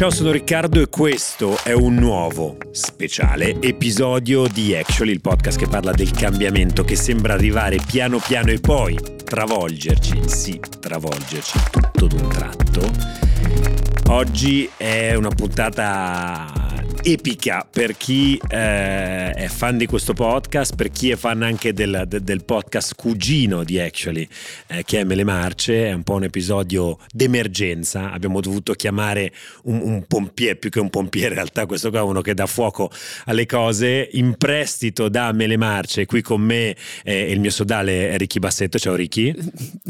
Ciao, sono Riccardo e questo è un nuovo speciale episodio di Actually, il podcast che parla del cambiamento che sembra arrivare piano piano e poi travolgerci, sì, travolgerci tutto d'un tratto. Oggi è una puntata epica per chi eh, è fan di questo podcast, per chi è fan anche del, del, podcast cugino di Actually, eh, che è Mele Marce, è un po' un episodio d'emergenza, abbiamo dovuto chiamare un, un pompiere, più che un pompiere in realtà questo qua è uno che dà fuoco alle cose, in prestito da Mele Marce, qui con me eh, il mio sodale Ricky Bassetto, ciao Ricky.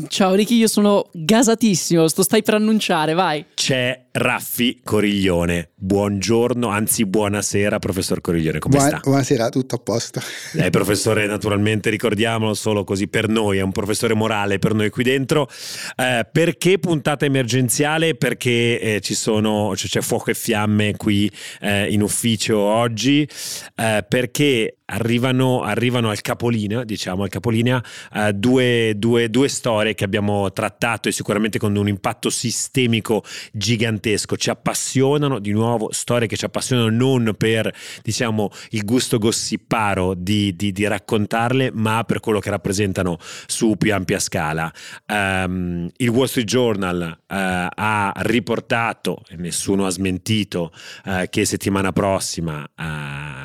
Ciao Ricky, io sono gasatissimo, sto stai per annunciare, vai. C'è Raffi Coriglione, buongiorno, anzi buonasera, professor Coriglione, come Buona, sta? Buonasera, tutto a posto. È professore, naturalmente, ricordiamolo solo così per noi, è un professore morale per noi qui dentro. Eh, perché puntata emergenziale? Perché eh, ci sono, cioè, c'è fuoco e fiamme qui eh, in ufficio oggi, eh, perché arrivano, arrivano, al capolinea, diciamo, al capolinea uh, due, due, due, storie che abbiamo trattato e sicuramente con un impatto sistemico gigantesco. Ci appassionano, di nuovo, storie che ci appassionano non per, diciamo, il gusto gossiparo di, di, di raccontarle, ma per quello che rappresentano su più ampia scala. Um, il Wall Street Journal uh, ha riportato, e nessuno ha smentito, uh, che settimana prossima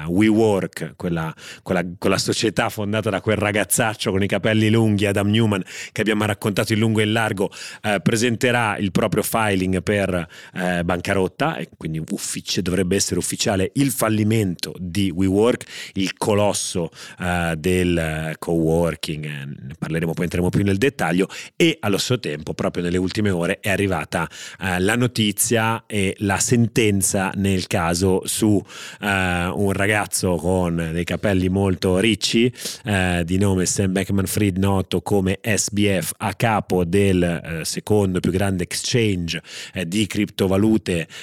WeWork, quella quella, quella, società fondata da quel ragazzaccio con i capelli lunghi, Adam Newman, che abbiamo raccontato in lungo e in largo, eh, presenterà il proprio filing per eh, bancarotta e quindi uffic- dovrebbe essere ufficiale il fallimento di WeWork, il colosso eh, del co-working, eh, ne parleremo poi, entreremo più nel dettaglio e allo stesso tempo, proprio nelle ultime ore, è arrivata eh, la notizia e la sentenza nel caso su eh, un ragazzo con dei capelli molto ricci, eh, di nome Sam Beckman Fried, noto come SBF, a capo del secondo più grande exchange di criptovalute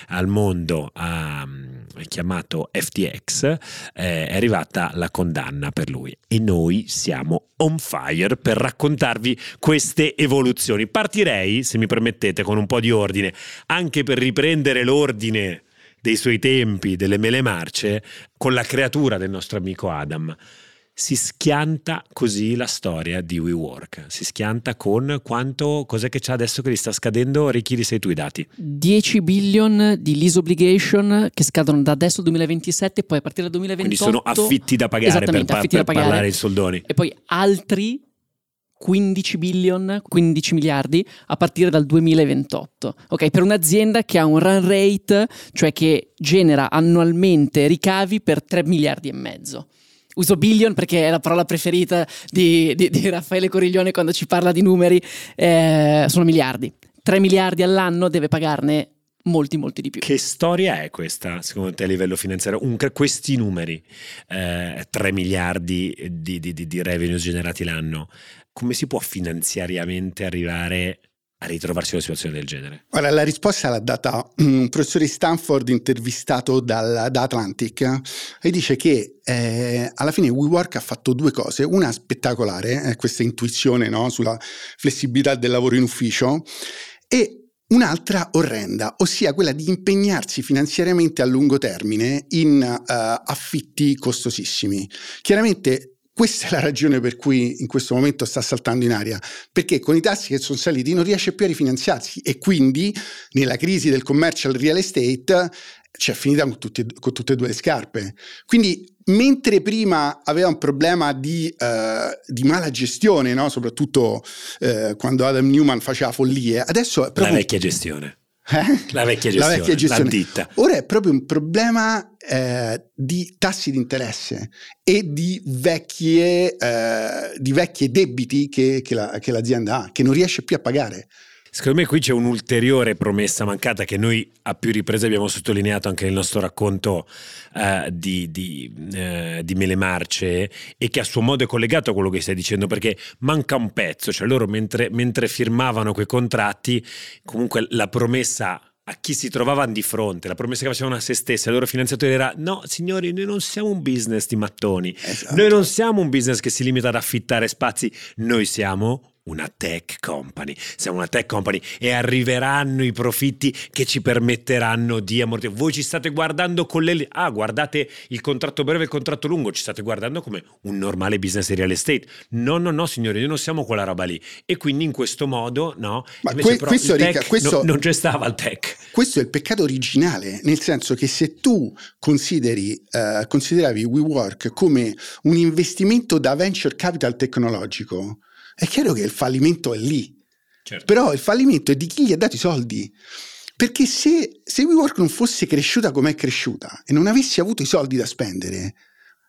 al mondo, um, chiamato FTX, eh, è arrivata la condanna per lui. E noi siamo on fire per raccontarvi queste evoluzioni. Partirei, se mi permettete, con un po' di ordine, anche per riprendere l'ordine dei suoi tempi, delle mele marce, con la creatura del nostro amico Adam. Si schianta così la storia di WeWork. Si schianta con quanto, cos'è che c'è adesso che gli sta scadendo? Richiedi sei tu i dati. 10 billion di lease obligation che scadono da adesso al 2027 e poi a partire dal 2028. Quindi sono affitti da pagare per, pa- per pagare. parlare in soldoni. E poi altri 15 billion, 15 miliardi a partire dal 2028. Ok, per un'azienda che ha un run rate, cioè che genera annualmente ricavi per 3 miliardi e mezzo. Uso billion perché è la parola preferita di, di, di Raffaele Coriglione quando ci parla di numeri, eh, sono miliardi. 3 miliardi all'anno deve pagarne molti, molti di più. Che storia è questa, secondo te, a livello finanziario? Un, questi numeri, eh, 3 miliardi di, di, di revenue generati l'anno, come si può finanziariamente arrivare a ritrovarsi in una situazione del genere? Ora, la risposta l'ha data un professore di Stanford intervistato dal, da Atlantic e dice che eh, alla fine WeWork ha fatto due cose, una spettacolare, eh, questa intuizione no, sulla flessibilità del lavoro in ufficio e Un'altra orrenda, ossia quella di impegnarsi finanziariamente a lungo termine in uh, affitti costosissimi. Chiaramente questa è la ragione per cui in questo momento sta saltando in aria, perché con i tassi che sono saliti non riesce più a rifinanziarsi e quindi nella crisi del commercial real estate c'è finita con, tutti, con tutte e due le scarpe. Quindi mentre prima aveva un problema di, uh, di mala gestione, no? soprattutto uh, quando Adam Newman faceva follie, adesso è proprio... La vecchia gestione. Eh? La vecchia gestione, la vecchia gestione. ditta. Ora è proprio un problema eh, di tassi di interesse e di vecchie, eh, di vecchie debiti che, che, la, che l'azienda ha, che non riesce più a pagare. Secondo me qui c'è un'ulteriore promessa mancata che noi a più riprese abbiamo sottolineato anche nel nostro racconto uh, di, di, uh, di, Mele Marce e che a suo modo è collegato a quello che stai dicendo perché manca un pezzo, cioè loro mentre, mentre firmavano quei contratti comunque la promessa a chi si trovavano di fronte, la promessa che facevano a se stessi, al loro finanziatore era no signori noi non siamo un business di mattoni, esatto. noi non siamo un business che si limita ad affittare spazi, noi siamo una tech company, siamo una tech company e arriveranno i profitti che ci permetteranno di ammortizzare. Voi ci state guardando con le... Ah, guardate il contratto breve e il contratto lungo, ci state guardando come un normale business di real estate. No, no, no, signori, noi non siamo quella roba lì. E quindi in questo modo, no? Ma que- questo, tech, questo, no, non c'è stava il tech. Questo è il peccato originale, nel senso che se tu consideri, uh, consideravi WeWork come un investimento da venture capital tecnologico, è chiaro che il fallimento è lì. Certo. Però il fallimento è di chi gli ha dato i soldi. Perché se, se WeWork non fosse cresciuta come è cresciuta e non avesse avuto i soldi da spendere,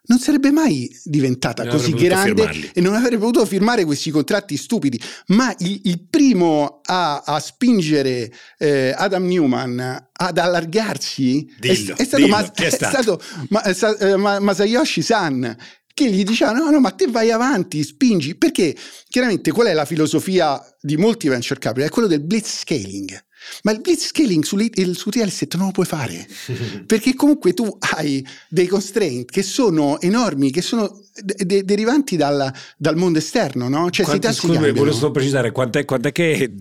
non sarebbe mai diventata non così grande e non avrebbe potuto firmare questi contratti stupidi. Ma il, il primo a, a spingere eh, Adam Newman ad allargarsi dillo, è, è, stato, dillo, Mas- è? È stato ma, ma, Masayoshi San che gli diceva no no ma te vai avanti spingi perché chiaramente qual è la filosofia di molti venture capital è quello del blitz scaling ma il blitzscaling sul, su real estate non lo puoi fare perché comunque tu hai dei constraint che sono enormi, che sono de- de- derivanti dal, dal, mondo esterno, no? Cioè, Quanti, si scusami, volevo solo precisare quant'è, quant'è, che,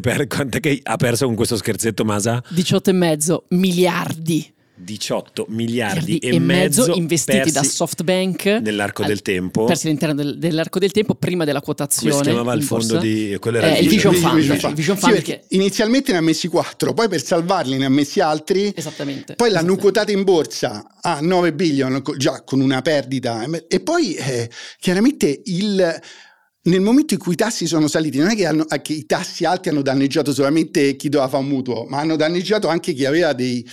per, quant'è che ha perso con questo scherzetto Masa? 18 e mezzo miliardi. 18 miliardi e, e mezzo, mezzo investiti da SoftBank nell'arco del tempo persi all'interno del, dell'arco del tempo prima della quotazione come si chiamava il fondo borsa? di quello era eh, il Vision Fund, Vision Fund. Vision Fund sì, che... inizialmente ne ha messi 4 poi per salvarli ne ha messi altri esattamente poi l'hanno esattamente. quotata in borsa a 9 billion già con una perdita e poi eh, chiaramente il nel momento in cui i tassi sono saliti, non è che, hanno, che, i tassi alti hanno danneggiato solamente chi doveva fare un mutuo, ma hanno danneggiato anche chi aveva dei,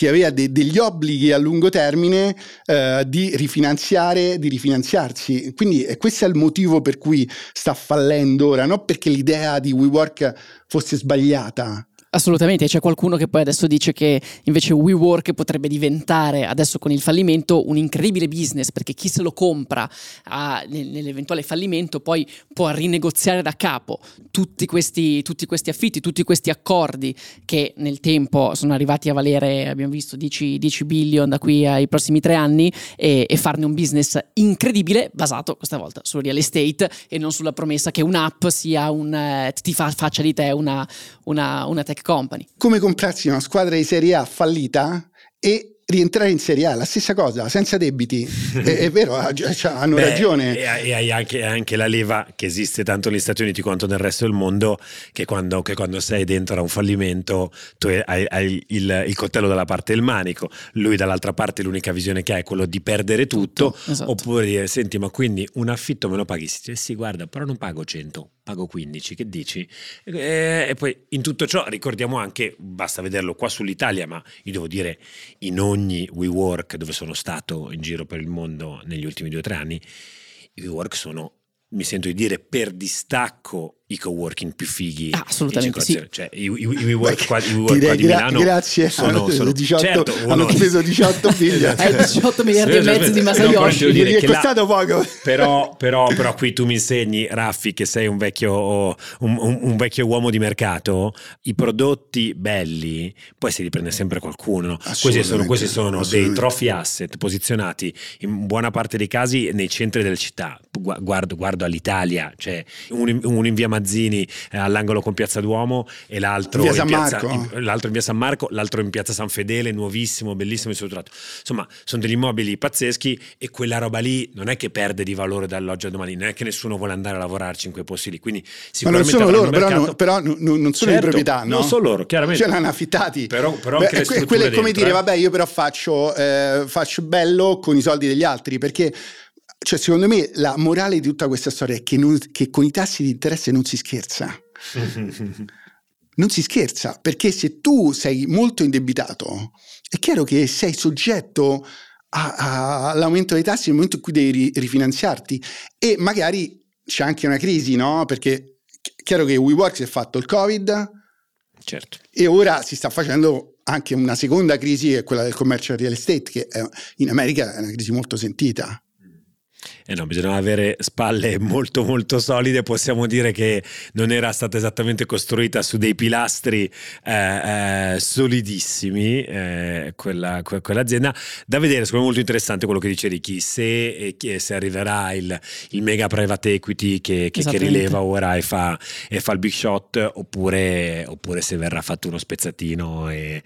chi aveva de- degli obblighi a lungo termine eh, di rifinanziare, di rifinanziarsi. Quindi eh, questo è il motivo per cui sta fallendo ora, non perché l'idea di WeWork fosse sbagliata, Assolutamente, c'è qualcuno che poi adesso dice che invece WeWork potrebbe diventare adesso con il fallimento un incredibile business perché chi se lo compra a, nell'eventuale fallimento poi può rinegoziare da capo tutti questi, tutti questi, affitti, tutti questi accordi che nel tempo sono arrivati a valere, abbiamo visto, 10, 10 billion da qui ai prossimi tre anni e, e, farne un business incredibile basato questa volta sul real estate e non sulla promessa che un'app sia un, eh, ti fa, faccia di te una, una, una tech company. Come comprarsi una squadra di Serie A fallita e rientrare in Serie A, la stessa cosa, senza debiti. è, è, vero, cioè, hanno Beh, ragione. E hai anche, anche, la leva che esiste tanto negli Stati Uniti quanto nel resto del mondo, che quando, che quando sei dentro a un fallimento tu hai, hai il, il, coltello dalla parte del manico, lui dall'altra parte l'unica visione che ha è quello di perdere tutto, tutto esatto. oppure dire, senti ma quindi un affitto me lo paghi? Sì, sì guarda, però non pago 100, pago 15, che dici? E, e poi in tutto ciò ricordiamo anche, basta vederlo qua sull'Italia, ma io devo dire in ogni WeWork dove sono stato in giro per il mondo negli ultimi due o tre anni, i WeWork sono, mi sento di dire, per distacco i coworking più fighi ah, assolutamente sì. cioè i, i, i WeWork qua, i WeWork qua di gra- Milano grazie. sono, sono 18, certo, uno, hanno speso 18 miliardi eh, 18 miliardi e mezzo di Masayoshi gli è costato poco. però, però, però, qui tu mi insegni Raffi che sei un vecchio, un, un, un vecchio uomo di mercato i prodotti belli poi si riprende sempre qualcuno. Questi sono, questi sono dei trophy asset posizionati in buona parte dei casi nei centri delle città. Guardo, guardo all'Italia cioè un, un in via Mazzini eh, all'angolo con Piazza Duomo e l'altro in, piazza, in, l'altro in via San Marco, l'altro in Piazza San Fedele, nuovissimo, bellissimo strutturato. Insomma, sono degli immobili pazzeschi e quella roba lì non è che perde di valore dall'oggi al domani, non è che nessuno vuole andare a lavorarci in quei posti lì. Quindi sicuramente Ma non sono loro, mercato... però, no, però, non sono certo, di proprietà, no? Non sono loro, chiaramente. Ce l'hanno affittati. Però, però Beh, è come dentro, dire, eh? vabbè, io però faccio, eh, faccio bello con i soldi degli altri, perché cioè, secondo me la morale di tutta questa storia è che, non, che con i tassi di interesse non si scherza. non si scherza, perché se tu sei molto indebitato, è chiaro che sei soggetto a, a, all'aumento dei tassi nel momento in cui devi rifinanziarti e magari c'è anche una crisi, no? Perché è chiaro che WeWork si è fatto il Covid certo. e ora si sta facendo anche una seconda crisi, che è quella del commercio real estate, che è, in America è una crisi molto sentita. Eh no, bisogna avere spalle molto molto solide, possiamo dire che non era stata esattamente costruita su dei pilastri eh, eh, solidissimi eh, quella, que- quell'azienda. Da vedere, secondo me molto interessante quello che dice Ricky, se, se arriverà il, il, mega private equity che, che, che rileva ora e fa, e fa, il big shot oppure, oppure, se verrà fatto uno spezzatino e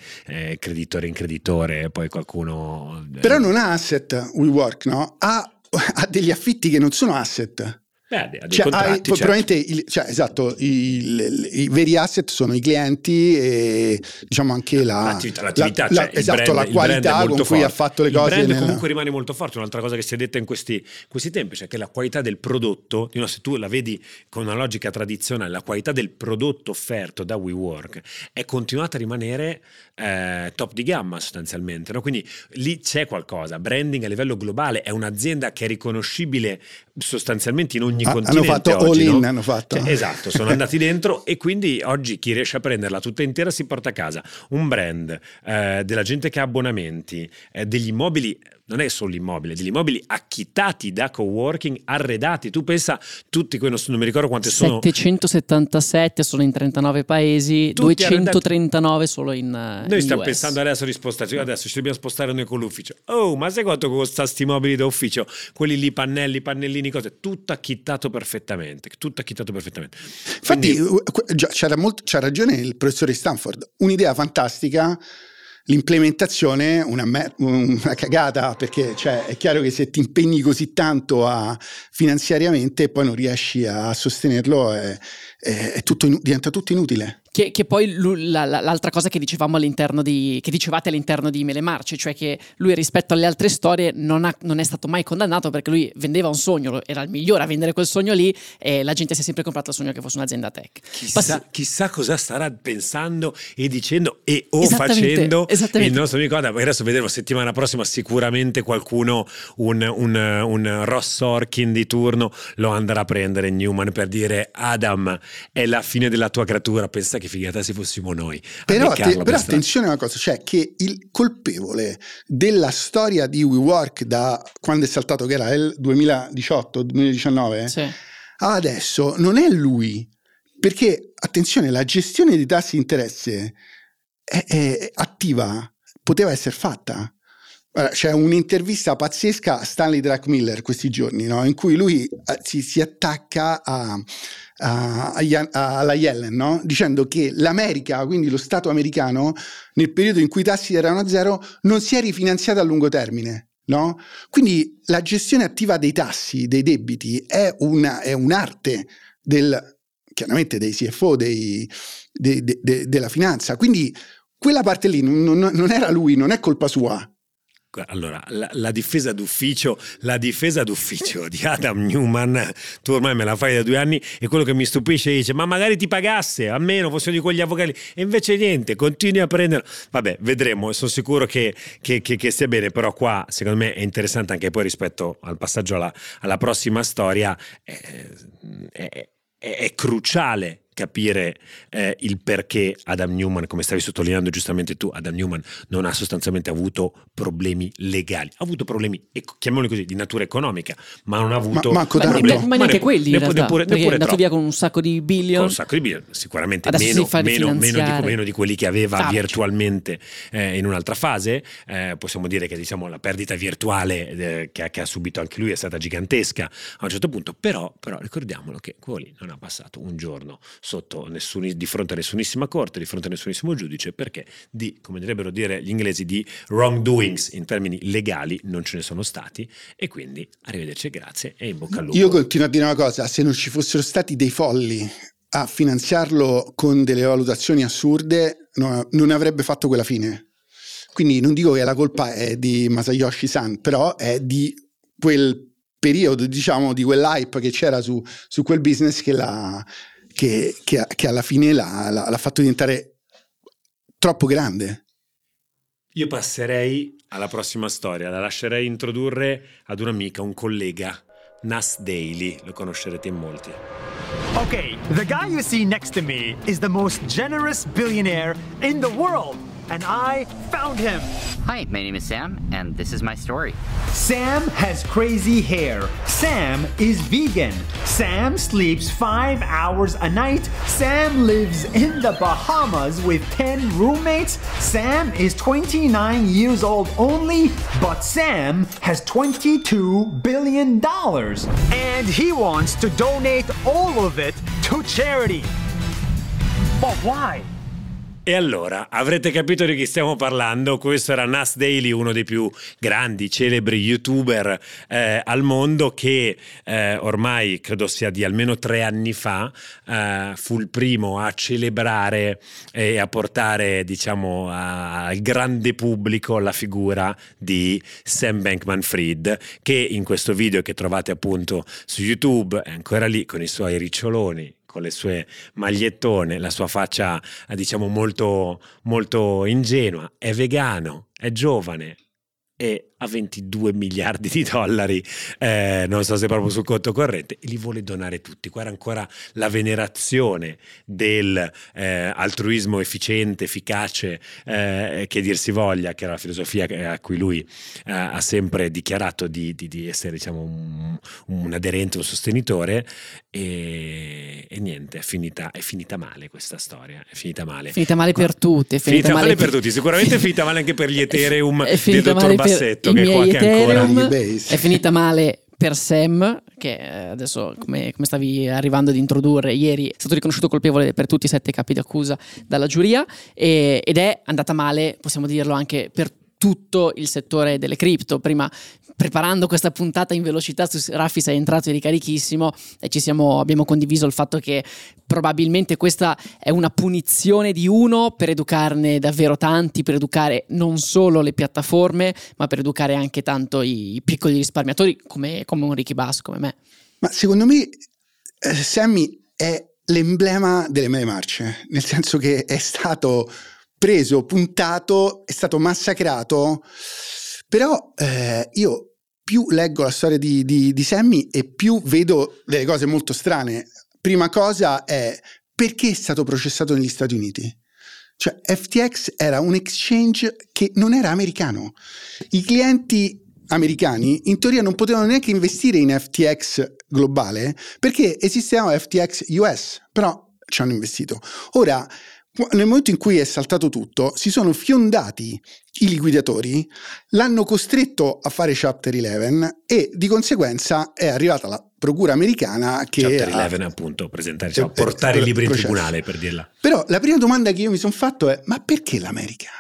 creditore in creditore poi qualcuno... Eh, Però non ha asset WeWork, no? Ha ha degli affitti che non sono asset. Beh, cioè, hai, certo. probabilmente il, cioè, esatto, il, i veri asset sono i clienti e diciamo anche la, l'attività, l'attività la, cioè, esatto, brand, la qualità con cui forte. ha fatto le cose. Il brand nella... comunque rimane molto forte. Un'altra cosa che si è detta in questi, questi tempi, cioè che la qualità del prodotto, no, se tu la vedi con una logica tradizionale, la qualità del prodotto offerto da WeWork è continuata a rimanere eh, top di gamma sostanzialmente. No? Quindi lì c'è qualcosa. Branding a livello globale è un'azienda che è riconoscibile sostanzialmente in ogni ah, continente. Hanno fatto oggi, all in, no? hanno fatto. Cioè, esatto, sono andati dentro e quindi oggi chi riesce a prenderla tutta intera si porta a casa un brand, eh, della gente che ha abbonamenti, eh, degli immobili non è solo l'immobile, degli immobili acchittati da coworking, arredati. Tu pensa, tutti, non, non mi ricordo quante sono. 777 sono in 39 paesi, tutti 239 arredati. solo in. Uh, noi in stiamo US. pensando adesso di spostarci, adesso ci dobbiamo spostare noi con l'ufficio. Oh, ma sai quanto costa questi mobili da ufficio? Quelli lì, pannelli, pannellini, cose, tutto acchittato perfettamente. Tutto acchittato perfettamente. Quindi, Infatti, c'era, molto, c'ha ragione il professore Stanford. Un'idea fantastica L'implementazione una, una cagata perché cioè, è chiaro che se ti impegni così tanto a, finanziariamente e poi non riesci a sostenerlo è, è, è tutto, diventa tutto inutile. Che, che poi lui, la, la, l'altra cosa che dicevamo all'interno di, che dicevate all'interno di Mele Marce, cioè che lui rispetto alle altre storie non, ha, non, è stato mai condannato perché lui vendeva un sogno, era il migliore a vendere quel sogno lì e la gente si è sempre comprata il sogno che fosse un'azienda tech. Chissà, Passi- chissà cosa starà pensando e dicendo e o facendo il nostro amico Adam. Adesso vedremo settimana prossima sicuramente qualcuno, un, un, un Ross Sorkin di turno, lo andrà a prendere Newman per dire Adam è la fine della tua creatura, pensa che che figata se fossimo noi. Però, te, però attenzione a una cosa, cioè che il colpevole della storia di WeWork da quando è saltato, che era il 2018-2019, sì. adesso non è lui. Perché, attenzione, la gestione dei tassi di interesse è, è attiva, poteva essere fatta. C'è un'intervista pazzesca a Stanley Druckmiller questi giorni, no? in cui lui eh, si, si attacca a, a, alla Yellen, no? dicendo che l'America, quindi lo Stato americano, nel periodo in cui i tassi erano a zero, non si è rifinanziato a lungo termine. No? Quindi la gestione attiva dei tassi, dei debiti, è, una, è un'arte del, chiaramente dei CFO, dei, de, de, de, della finanza. Quindi quella parte lì non, non era lui, non è colpa sua allora, la, la, difesa d'ufficio, la difesa d'ufficio di Adam Newman, tu ormai me la fai da due anni e quello che mi stupisce dice ma magari ti pagasse, a meno di quegli avvocati. E invece niente, continui a prendere, vabbè vedremo, sono sicuro che, che, che, che, stia bene, però qua secondo me è interessante anche poi rispetto al passaggio alla, alla prossima storia, è, è, è, è cruciale capire eh, il perché Adam Newman, come stavi sottolineando giustamente tu, Adam Newman non ha sostanzialmente avuto problemi legali, ha avuto problemi, chiamiamoli così, di natura economica, ma non ha avuto ma, problemi. Ma, ma neanche quelli in realtà, neppure, neppure è andato troppo. via con un sacco di billion. Con un sacco di billion, sicuramente meno, meno, meno, di, meno, di, quelli che aveva Fabio. virtualmente eh, in un'altra fase. Eh, possiamo dire che diciamo, la perdita virtuale eh, che, che, ha subito anche lui è stata gigantesca a un certo punto, però, però ricordiamolo che quelli non ha passato un giorno nessun, di fronte a nessunissima corte, di fronte a nessunissimo giudice, perché di, come direbbero dire gli inglesi, di wrongdoings in termini legali non ce ne sono stati e quindi arrivederci grazie e in bocca al lupo. Io continuo a dire una cosa, se non ci fossero stati dei folli a finanziarlo con delle valutazioni assurde, no, non avrebbe fatto quella fine. Quindi non dico che la colpa è di Masayoshi San, però è di quel periodo, diciamo, di quell'hype che c'era su, su quel business che l'ha, che, che, che alla fine l'ha, l'ha, fatto diventare troppo grande. Io passerei alla prossima storia, la lascerei introdurre ad un'amica, un collega, Nas Daily, lo conoscerete in molti. Ok, the guy you see next to me is the most generous billionaire in the world. And I found him. Hi, my name is Sam, and this is my story. Sam has crazy hair. Sam is vegan. Sam sleeps five hours a night. Sam lives in the Bahamas with 10 roommates. Sam is 29 years old only, but Sam has $22 billion. And he wants to donate all of it to charity. But why? E allora, avrete capito di chi stiamo parlando? Questo era Nas Daily, uno dei più grandi, celebri youtuber eh, al mondo che eh, ormai credo sia di almeno tre anni fa eh, fu il primo a celebrare e a portare diciamo al grande pubblico la figura di Sam Bankman Fried che in questo video che trovate appunto su YouTube è ancora lì con i suoi riccioloni con le sue magliettone, la sua faccia diciamo molto, molto ingenua, è vegano, è giovane e a 22 miliardi di dollari, eh, non so se proprio sul conto corrente, e li vuole donare tutti. Qua era ancora la venerazione del eh, altruismo efficiente, efficace, eh, che dir si voglia, che era la filosofia a cui lui eh, ha sempre dichiarato di, di, di essere diciamo, un, un, aderente, un sostenitore, e, e niente, è finita, è finita, male questa storia, è finita male. Finita male per tutti. È finita, finita male, male per, per tutti, sicuramente è finita male anche per gli Ethereum del dottor Bassetto qualche Ethereum. È finita male per Sam, che eh, adesso come, come, stavi arrivando ad introdurre ieri, è stato riconosciuto colpevole per tutti i sette capi d'accusa dalla giuria e, ed è andata male, possiamo dirlo, anche per tutto il settore delle cripto. Prima, preparando questa puntata in velocità, Raffi sei entrato eri carichissimo e ci siamo, abbiamo condiviso il fatto che probabilmente questa è una punizione di uno per educarne davvero tanti, per educare non solo le piattaforme, ma per educare anche tanto i piccoli risparmiatori come, come un Ricky Bass, come me. Ma secondo me eh, Sammy è l'emblema delle mele marce, nel senso che è stato preso, puntato, è stato massacrato. Però eh, io più leggo la storia di, di, di Sammy e più vedo delle cose molto strane. Prima cosa è perché è stato processato negli Stati Uniti? Cioè FTX era un exchange che non era americano. I clienti americani in teoria non potevano neanche investire in FTX globale perché esisteva FTX US, però ci hanno investito. Ora nel momento in cui è saltato tutto, si sono fiondati i liquidatori, l'hanno costretto a fare Chapter 11 e di conseguenza è arrivata la procura americana che... Chapter 11 ha, appunto, presentare, cioè, portare i libri in tribunale per dirla. Però la prima domanda che io mi sono fatto è ma perché l'America?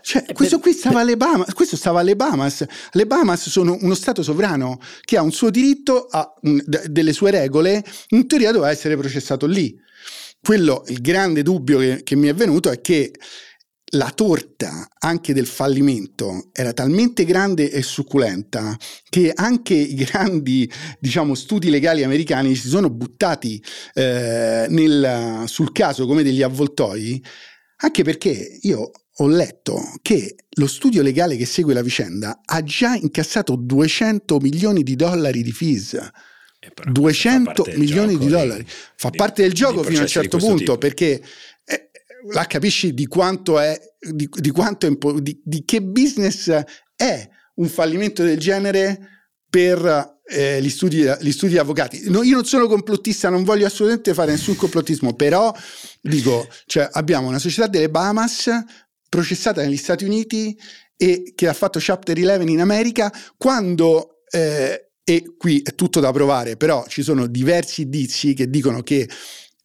Cioè, questo qui stava alle Bahamas, questo stava alle Bahamas. Le Bahamas sono uno stato sovrano che ha un suo diritto, ha un, d- delle sue regole, in teoria doveva essere processato lì quello, il grande dubbio che, che mi è venuto è che la torta anche del fallimento era talmente grande e succulenta che anche i grandi diciamo, studi legali americani si sono buttati eh, nel, sul caso come degli avvoltoi, anche perché io ho letto che lo studio legale che segue la vicenda ha già incassato 200 milioni di dollari di fees 200 milioni di dollari. Fa di, parte del gioco fino a un certo punto tipo. perché eh, là capisci di quanto è, di, di, quanto è, di, di che business è un fallimento del genere per eh, gli, studi, gli studi avvocati. No, io non sono complottista, non voglio assolutamente fare nessun complottismo, però dico, cioè, abbiamo una società delle Bahamas processata negli Stati Uniti e che ha fatto Chapter 11 in America quando eh, e qui è tutto da provare, però ci sono diversi indizi che dicono che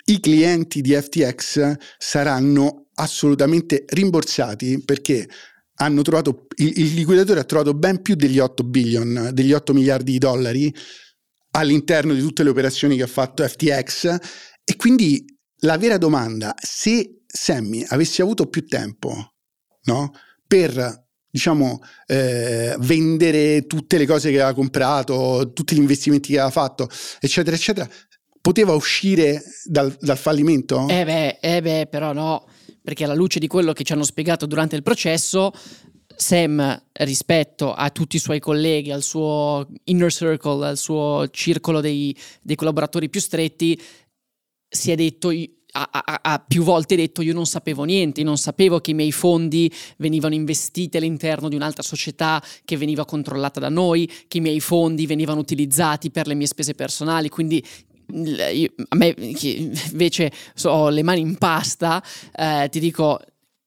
i clienti di FTX saranno assolutamente rimborsati perché hanno trovato, il, il liquidatore ha trovato ben più degli 8 billion, degli 8 miliardi di dollari all'interno di tutte le operazioni che ha fatto FTX e quindi la vera domanda, se Sammy avesse avuto più tempo no, per diciamo, eh, vendere tutte le cose che aveva comprato, tutti gli investimenti che aveva fatto, eccetera, eccetera, poteva uscire dal, dal fallimento? Eh beh, eh beh, però no, perché alla luce di quello che ci hanno spiegato durante il processo, Sam, rispetto a tutti i suoi colleghi, al suo inner circle, al suo circolo dei, dei collaboratori più stretti, si è detto ha, ha, ha, più volte detto io non sapevo niente, non sapevo che i miei fondi venivano investiti all'interno di un'altra società che veniva controllata da noi, che i miei fondi venivano utilizzati per le mie spese personali, quindi io, a me invece ho le mani in pasta, eh, ti dico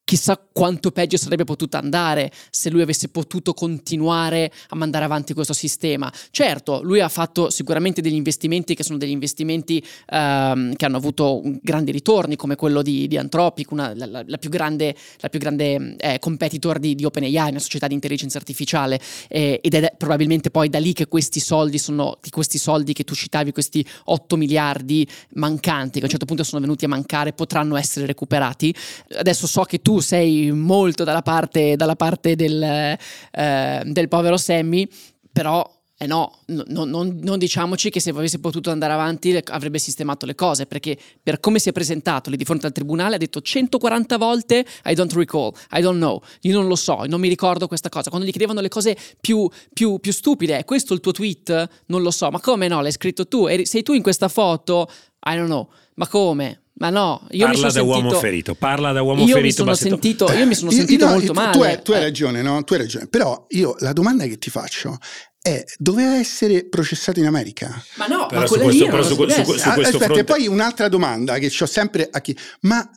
chissà quanto peggio sarebbe potuto andare se lui avesse potuto continuare a mandare avanti questo sistema. Certo, lui ha fatto sicuramente degli investimenti che sono degli investimenti ehm, che hanno avuto grandi ritorni, come quello di, di Anthropic, una, la, la, la, più grande, la più grande eh, competitor di, di, OpenAI, una società di intelligenza artificiale, eh, ed è probabilmente poi da lì che questi soldi sono, di questi soldi che tu citavi, questi 8 miliardi mancanti, che a un certo punto sono venuti a mancare, potranno essere recuperati. Adesso so che tu sei molto dalla parte, dalla parte del, eh, del povero Sammy, però eh no, no, non, non, diciamoci che se avesse potuto andare avanti avrebbe sistemato le cose, perché per come si è presentato lì di fronte al tribunale ha detto 140 volte I don't recall, I don't know, io non lo so, non mi ricordo questa cosa. Quando gli chiedevano le cose più, più, più stupide, è questo il tuo tweet? Non lo so, ma come no? L'hai scritto tu? sei tu in questa foto? I don't know, ma come? Ma no, io parla mi sono da sentito... uomo ferito, parla da uomo io ferito. Mi sono sentito, io mi sono sentito io, no, molto tu, male. Tu hai, tu hai eh. ragione, no? Tu hai ragione. Però io la domanda che ti faccio è doveva essere processato in America. Ma no, però ma su quella questo, lì però su, su, su, questo Aspetta, fronte... e poi un'altra domanda che ho sempre a chi... Ma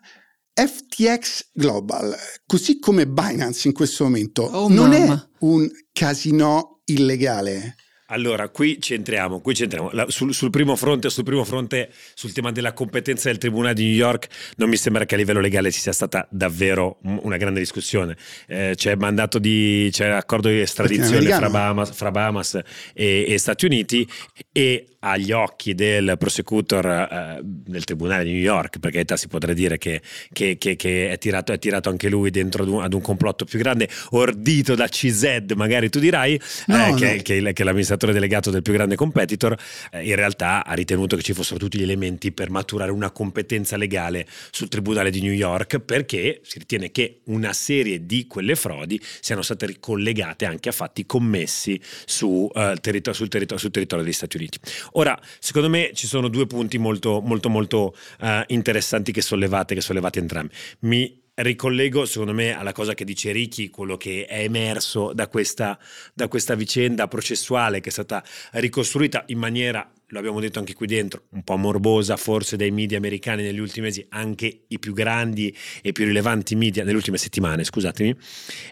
FTX Global, così come Binance in questo momento, oh, non mamma. è un casino illegale? Allora, qui centriamo, qui centriamo. La, sul, sul, primo fronte, sul primo fronte, sul tema della competenza del Tribunale di New York, non mi sembra che a livello legale ci sia stata davvero una grande discussione. Eh, c'è mandato di, c'è accordo di estradizione fra Bahamas, fra Bahamas e, e Stati Uniti e agli occhi del prosecutor eh, del Tribunale di New York, perché età si potrebbe dire che, che, che, che è, tirato, è, tirato, anche lui dentro ad un, ad un, complotto più grande, ordito da CZ, magari tu dirai, no, eh, no. Che, che, che, l'amministratore delegato del più grande competitor, eh, in realtà ha ritenuto che ci fossero tutti gli elementi per maturare una competenza legale sul Tribunale di New York, perché si ritiene che una serie di quelle frodi siano state ricollegate anche a fatti commessi su, uh, territorio, sul, territorio, sul territorio degli Stati Uniti. Ora, secondo me ci sono due punti molto, molto, molto uh, interessanti che sollevate, che sollevate entrambi. Mi ricollego secondo me alla cosa che dice Ricky, quello che è emerso da questa, da questa vicenda processuale che è stata ricostruita in maniera lo abbiamo detto anche qui dentro, un po' morbosa forse dai media americani negli ultimi mesi, anche i più grandi e più rilevanti media nelle ultime settimane, scusatemi,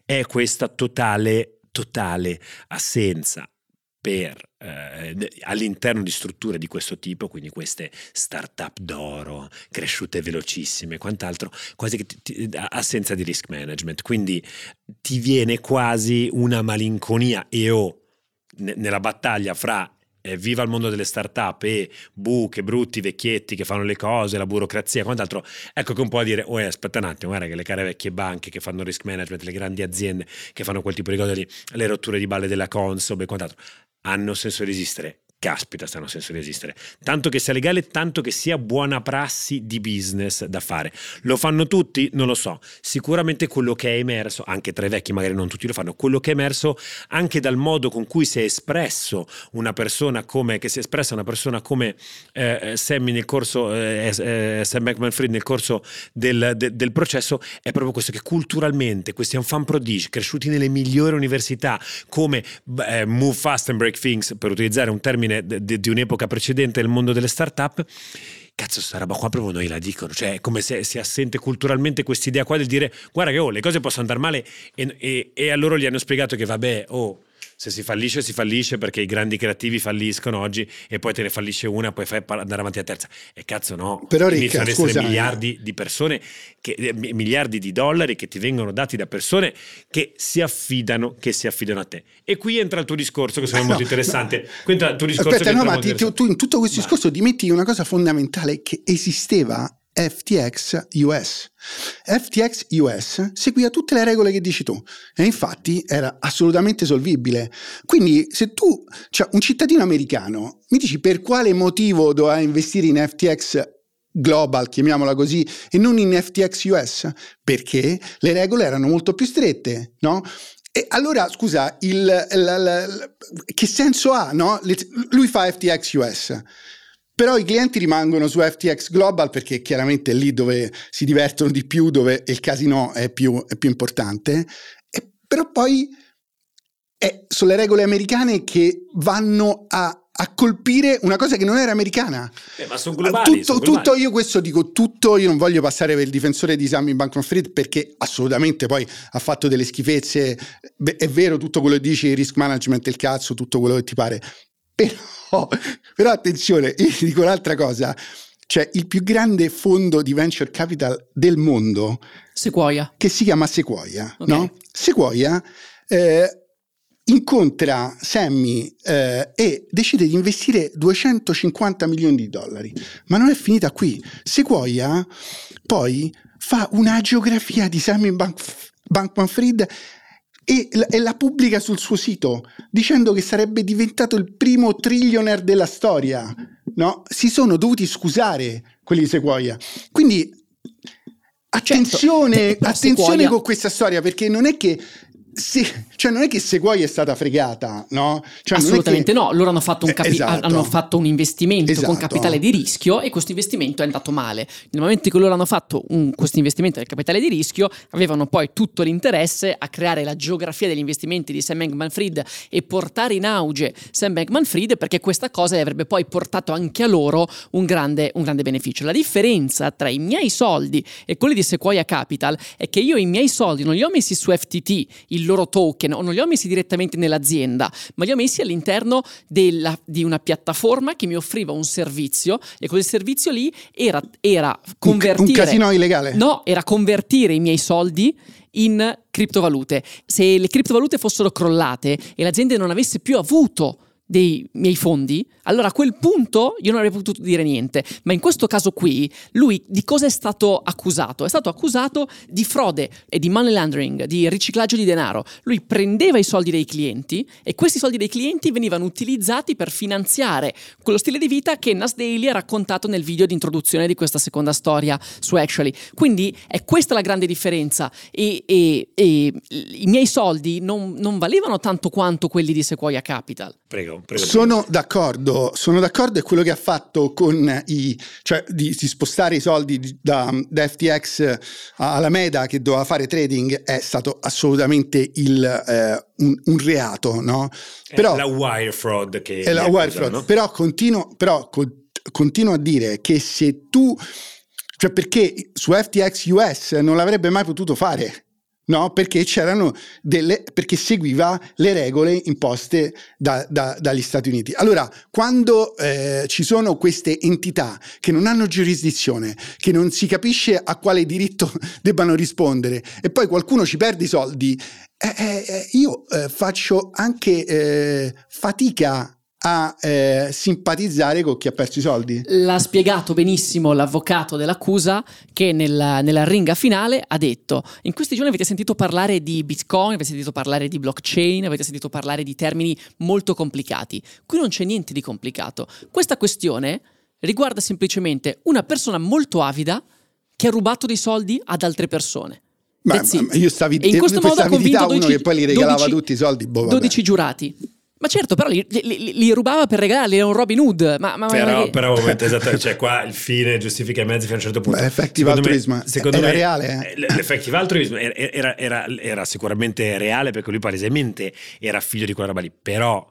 è questa totale, totale assenza per, eh, all'interno di strutture di questo tipo, quindi queste start-up d'oro, cresciute velocissime, quant'altro, quasi che ti, ti, assenza di risk management. Quindi ti viene quasi una malinconia e o ne, nella battaglia fra eh, viva il mondo delle start-up e buche, brutti, vecchietti che fanno le cose, la burocrazia, quant'altro, ecco che un po' a dire, oh aspetta un attimo, guarda che le care vecchie banche che fanno risk management, le grandi aziende che fanno quel tipo di cose lì, le rotture di balle della Consob e quant'altro, hanno senso di esistere caspita, stanno senso di esistere. Tanto che sia legale, tanto che sia buona prassi di business da fare. Lo fanno tutti? Non lo so. Sicuramente quello che è emerso, anche tra i vecchi magari non tutti lo fanno, quello che è emerso anche dal modo con cui si è espresso una persona come, che si è espressa una persona come eh, Sammy nel corso, eh, eh, Sam Beckman-Fried nel corso del, de, del, processo, è proprio questo che culturalmente questi enfant prodige cresciuti nelle migliori università come eh, Move Fast and Break Things, per utilizzare un termine di, di un'epoca precedente nel mondo delle start-up cazzo sta roba qua proprio noi la dicono. Cioè è come se si assente culturalmente quest'idea qua del dire guarda che oh le cose possono andare male e, e, e a loro gli hanno spiegato che vabbè oh se si fallisce si fallisce perché i grandi creativi falliscono oggi e poi te ne fallisce una poi fai andare avanti a terza. E cazzo no. Però Ricca, scusa, miliardi di persone che, eh, miliardi di dollari che ti vengono dati da persone che si affidano che si affidano a te. E qui entra il tuo discorso che sembra no, molto interessante. No. qui entra il tuo discorso aspetta no ma ti, tu in tutto questo ma. discorso dimetti una cosa fondamentale che esisteva FTX US. FTX US seguiva tutte le regole che dici tu e infatti era assolutamente solvibile. Quindi se tu, cioè un cittadino americano, mi dici per quale motivo doveva investire in FTX global, chiamiamola così, e non in FTX US? Perché le regole erano molto più strette, no? E allora, scusa, il, il, il, che senso ha, no? Lui fa FTX US Però i clienti rimangono su FTX Global perché chiaramente è lì dove si divertono di più, dove il casino è più, è più importante. E, però poi è, sono le regole americane che vanno a a colpire una cosa che non era americana. Eh, ma sono globali. Tutto, sono globali. tutto, io questo dico tutto, io non voglio passare per il difensore di Sammy Bankman Fried perché assolutamente poi ha fatto delle schifezze, Beh, è vero tutto quello che dici, il risk management, il cazzo, tutto quello che ti pare, però, però attenzione, io ti dico un'altra cosa, cioè il più grande fondo di venture capital del mondo, Sequoia. che si chiama Sequoia, Ok. no? Sequoia eh, incontra Sammy eh, e decide di investire 250 milioni di dollari. Ma non è finita qui. Sequoia poi fa una geografia di Sammy Bank- Bankman Fried e, la- e la pubblica sul suo sito dicendo che sarebbe diventato il primo trillionaire della storia. No? Si sono dovuti scusare quelli di Sequoia. Quindi attenzione, Certo, attenzione Sequoia- con questa storia perché non è che se- cioè non è che Sequoia è stata fregata, no? Cioè Assolutamente che- no, loro hanno fatto, un Eh, capi- esatto. hanno fatto un investimento Esatto. con capitale di rischio e questo investimento è andato male. Nel momento in cui loro hanno fatto un- questo investimento del capitale di rischio, avevano poi tutto l'interesse a creare la geografia degli investimenti di Sam Bankman-Fried e portare in auge Sam Bankman-Fried perché questa cosa avrebbe poi portato anche a loro un grande, un grande beneficio. La differenza tra i miei soldi e quelli di Sequoia Capital è che io i miei soldi non li ho messi su FTT, il loro token, o non li ho messi direttamente nell'azienda, ma li ho messi all'interno della- di una piattaforma che mi offriva un servizio e quel servizio lì era, era un, convertire... un casino illegale. No, era convertire i miei soldi in criptovalute. Se le criptovalute fossero crollate e l'azienda non avesse più avuto dei miei fondi, allora a quel punto io non avrei potuto dire niente. Ma in questo caso qui, lui di cosa è stato accusato? È stato accusato di frode e di money laundering, di riciclaggio di denaro. Lui prendeva i soldi dei clienti e questi soldi dei clienti venivano utilizzati per finanziare quello stile di vita che Nas Daily ha raccontato nel video di introduzione di questa seconda storia su Actually. Quindi è questa la grande differenza e, e- e i miei soldi non, non valevano tanto quanto quelli di Sequoia Capital. Prego, prego. Sono d'accordo, sono d'accordo e quello che ha fatto con i, cioè di, di spostare i soldi di- da, da FTX alla Meta che doveva fare trading è stato assolutamente il, eh, un, un reato, no? È Però la wire fraud che è la wire fraud. Però continuo, però co- continuo a dire che se tu, cioè perché su FTX US non l'avrebbe mai potuto fare. No, perché delle, perché seguiva le regole imposte da- da- dagli Stati Uniti. Allora, quando eh, ci sono queste entità che non hanno giurisdizione, che non si capisce a quale diritto debbano rispondere, e poi qualcuno ci perde i soldi, eh, eh, eh, io eh, faccio anche eh, fatica a eh, simpatizzare con chi ha perso i soldi. L'ha spiegato benissimo l'avvocato dell'accusa che nella, nella ringa finale ha detto in questi giorni avete sentito parlare di bitcoin, avete sentito parlare di blockchain, avete sentito parlare di termini molto complicati. Qui non c'è niente di complicato. Questa questione riguarda semplicemente una persona molto avida che ha rubato dei soldi ad altre persone. Ma, ma io stavi E in questo modo ha convinto uno 12 che poi li regalava 12 tutti i soldi. Boh, vabbè. 12 giurati. Ma certo, però li, li- li- rubava per regalarli, era un Robin Hood. Ma, ma- ma- Però, che- però momento, esatto, cioè qua il fine giustifica i mezzi fino a un certo punto. Beh, effective Secondo me- altruism secondo era me, reale, eh? eh, L'effective altruism era, era- era- era sicuramente reale perché lui palesemente era figlio di quella roba lì, però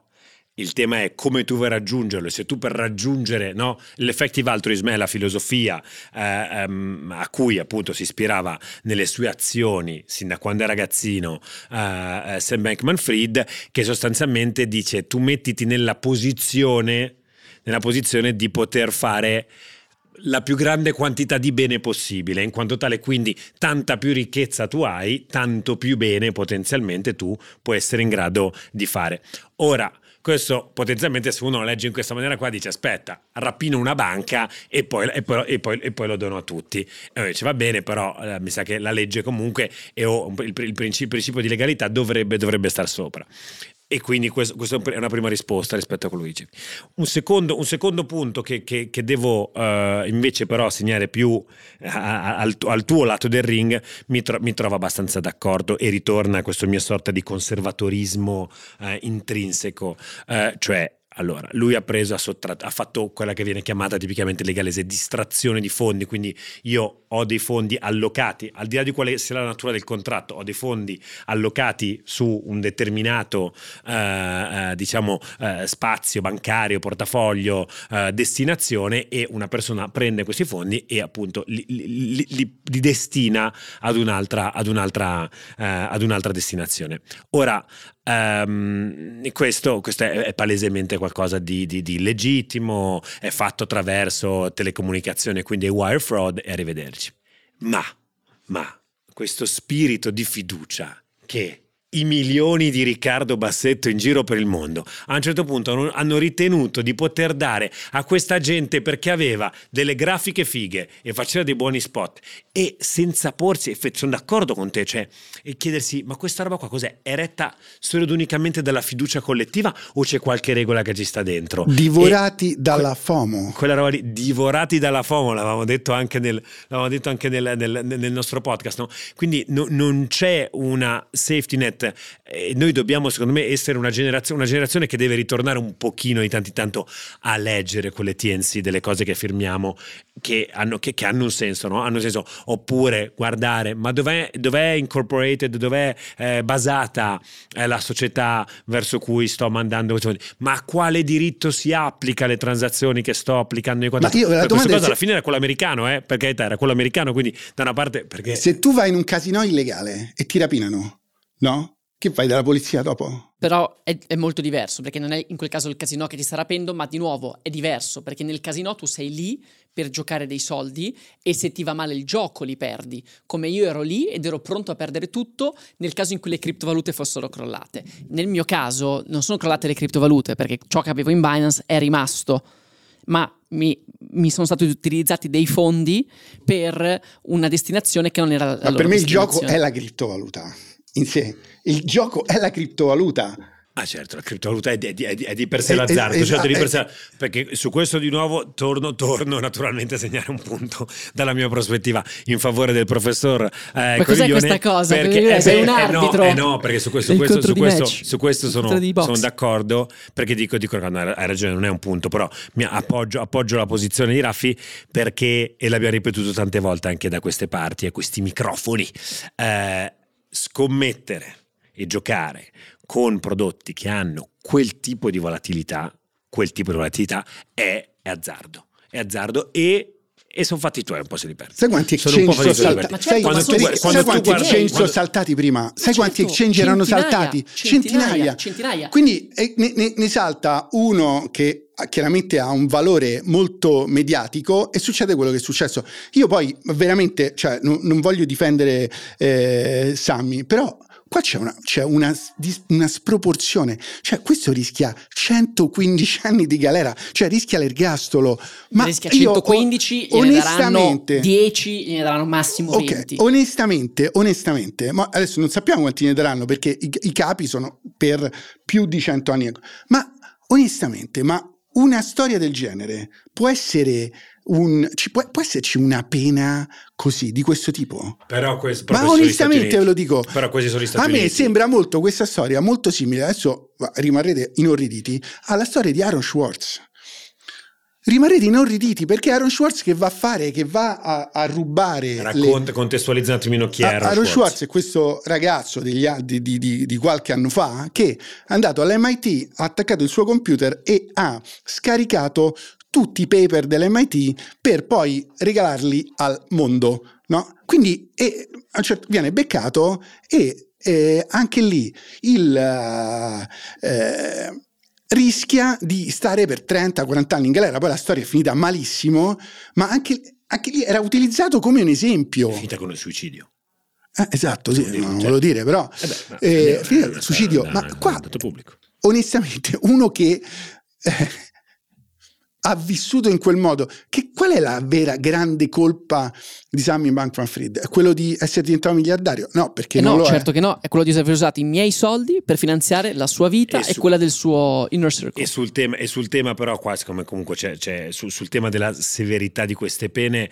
il tema è come tu vuoi raggiungerlo. Se tu per raggiungere no, l'effective altruism è la filosofia eh, ehm, a cui appunto si ispirava nelle sue azioni sin da quando è ragazzino eh, eh, Sam Bankman Fried, che sostanzialmente dice tu mettiti nella posizione, nella posizione di poter fare la più grande quantità di bene possibile, in quanto tale quindi tanta più ricchezza tu hai, tanto più bene potenzialmente tu puoi essere in grado di fare. Ora, questo potenzialmente se uno lo legge in questa maniera qua dice aspetta, rapino una banca e poi, e poi- e poi- e poi lo dono a tutti. E uno dice va bene, però eh, mi sa che la legge comunque e il, il principio di legalità dovrebbe, dovrebbe star sopra. E quindi questo- questa è una prima risposta rispetto a quello che dicevi. Un secondo, un secondo punto che, che- che devo eh, invece però segnare più a- a- al, tu- al tuo lato del ring mi, tro- mi trovo abbastanza d'accordo e ritorna questo mio sorta di conservatorismo eh, intrinseco, Eh, cioè allora, lui ha preso, ha, sottratto, ha fatto quella che viene chiamata tipicamente legalese distrazione di fondi, quindi io ho dei fondi allocati, al di là di quale sia la natura del contratto, ho dei fondi allocati su un determinato eh, eh, diciamo, eh, spazio bancario, portafoglio, eh, destinazione e una persona prende questi fondi e appunto li, li, li, li destina ad un'altra, ad, un'altra, eh, ad un'altra destinazione. Ora, Um, questo, questo è, palesemente qualcosa di, di, di, legittimo, è fatto attraverso telecomunicazione, quindi è wire fraud e arrivederci. Ma, ma, questo spirito di fiducia che i milioni di Riccardo Bassetto in giro per il mondo. A un certo punto hanno ritenuto di poter dare a questa gente perché aveva delle grafiche fighe e faceva dei buoni spot e senza porsi, sono d'accordo con te, cioè, e chiedersi ma questa roba qua cos'è? È retta solo ed unicamente dalla fiducia collettiva o c'è qualche regola che ci sta dentro? Divorati e dalla FOMO. Quella roba lì, divorati dalla FOMO, l'avevamo detto anche nel, detto anche nel, nel, nel nostro podcast, no? Quindi no, non c'è una safety net e noi dobbiamo, secondo me, essere una generazione, una generazione che deve ritornare un pochino di tanto in tanto a leggere quelle TNC delle cose che firmiamo che hanno, che, che hanno un senso, no? Hanno un senso. Oppure guardare, ma dov'è, dov'è incorporated, dov'è eh, basata eh, la società verso cui sto mandando ma a quale diritto si applica le transazioni che sto applicando ma io, la questa cosa se... alla fine era quello americano eh? perché era quello americano quindi da una parte perché se tu vai in un casino illegale e ti rapinano no? Che fai dalla polizia dopo? Però è, è, molto diverso, perché non è in quel caso il casino che ti sta rapendo, ma di nuovo è diverso, perché nel casino tu sei lì per giocare dei soldi e se ti va male il gioco li perdi, come io ero lì ed ero pronto a perdere tutto nel caso in cui le criptovalute fossero crollate. Nel mio caso non sono crollate le criptovalute, perché ciò che avevo in Binance è rimasto, ma mi, mi, sono stati utilizzati dei fondi per una destinazione che non era la Ma per me il gioco è la criptovaluta in sé. Il gioco è la criptovaluta. Ah certo, la criptovaluta è di, è di, è di per sé l'azzardo, es, certo, di per sé, perché su questo di nuovo torno, torno naturalmente a segnare un punto dalla mia prospettiva in favore del professor eh, Ma cos'è questa cosa? Perché, eh, sei un arbitro? Eh no, eh no, perché su questo, questo, su questo, su questo sono, sono, d'accordo, perché dico, dico che hai ragione, non è un punto, però mi appoggio, appoggio la posizione di Raffi perché, e l'abbiamo ripetuto tante volte anche da queste parti, a questi microfoni, eh, scommettere e giocare con prodotti che hanno quel tipo di volatilità, quel tipo di volatilità è, è azzardo. È azzardo e e sono fatti tuoi un po' se li perdi. Sai quanti exchange sono saltati? Sai, quando tu, sai quanti guardi, exchange sono saltati prima? Sai certo, quanti exchange erano saltati? Centinaia. centinaia. Quindi eh, ne, ne, ne, salta uno che chiaramente ha un valore molto mediatico e succede quello che è successo. Io poi veramente, cioè, non, non voglio difendere eh, Sammy, però Qua c'è una, c'è una, una sproporzione, cioè questo rischia 115 anni di galera, cioè rischia l'ergastolo. Ma rischia 115, io, onestamente, 10, ne daranno massimo 20. Okay, onestamente, onestamente, ma adesso non sappiamo quanti ne daranno perché i, i capi sono per più di 100 anni. Ma onestamente, ma una storia del genere può essere un, può, può, esserci una pena così, di questo tipo? Però questo, Ma onestamente ve lo dico. Però questi sono gli Stati A me Uniti. sembra molto questa storia, molto simile, adesso rimarrete inorriditi, alla storia di Aaron Schwartz. Rimarrete inorriditi perché Aaron Schwartz che va a fare, che va a, a rubare. Racconta, le... contestualizza un attimino chi è Aaron, Aaron Schwartz. Schwartz è questo ragazzo degli, di, di, di, di, qualche anno fa che è andato all'MIT, ha attaccato il suo computer e ha scaricato tutti i paper dell'MIT per poi regalarli al mondo. No? Quindi e, certo, viene beccato e eh, anche lì il, eh, rischia di stare per 30-40 anni in galera. Poi la storia è finita malissimo, ma anche, anche lì era utilizzato come un esempio. È finita con il suicidio. Eh, esatto, sì, non volevo dire, però eh beh, ma, eh, finita il suicidio. Ma qua, onestamente, uno che... Eh, ha vissuto in quel modo. Che, qual è la vera grande colpa di Sammy Bankman-Fried? È quello di essere diventato miliardario? No, perché Eh non no, lo certo è. che no, è quello di aver usato i miei soldi per finanziare la sua vita E e, su- quella del suo inner circle. E sul, tema, e sul tema però qua siccome comunque c'è, c'è- sul, sul tema della severità di queste pene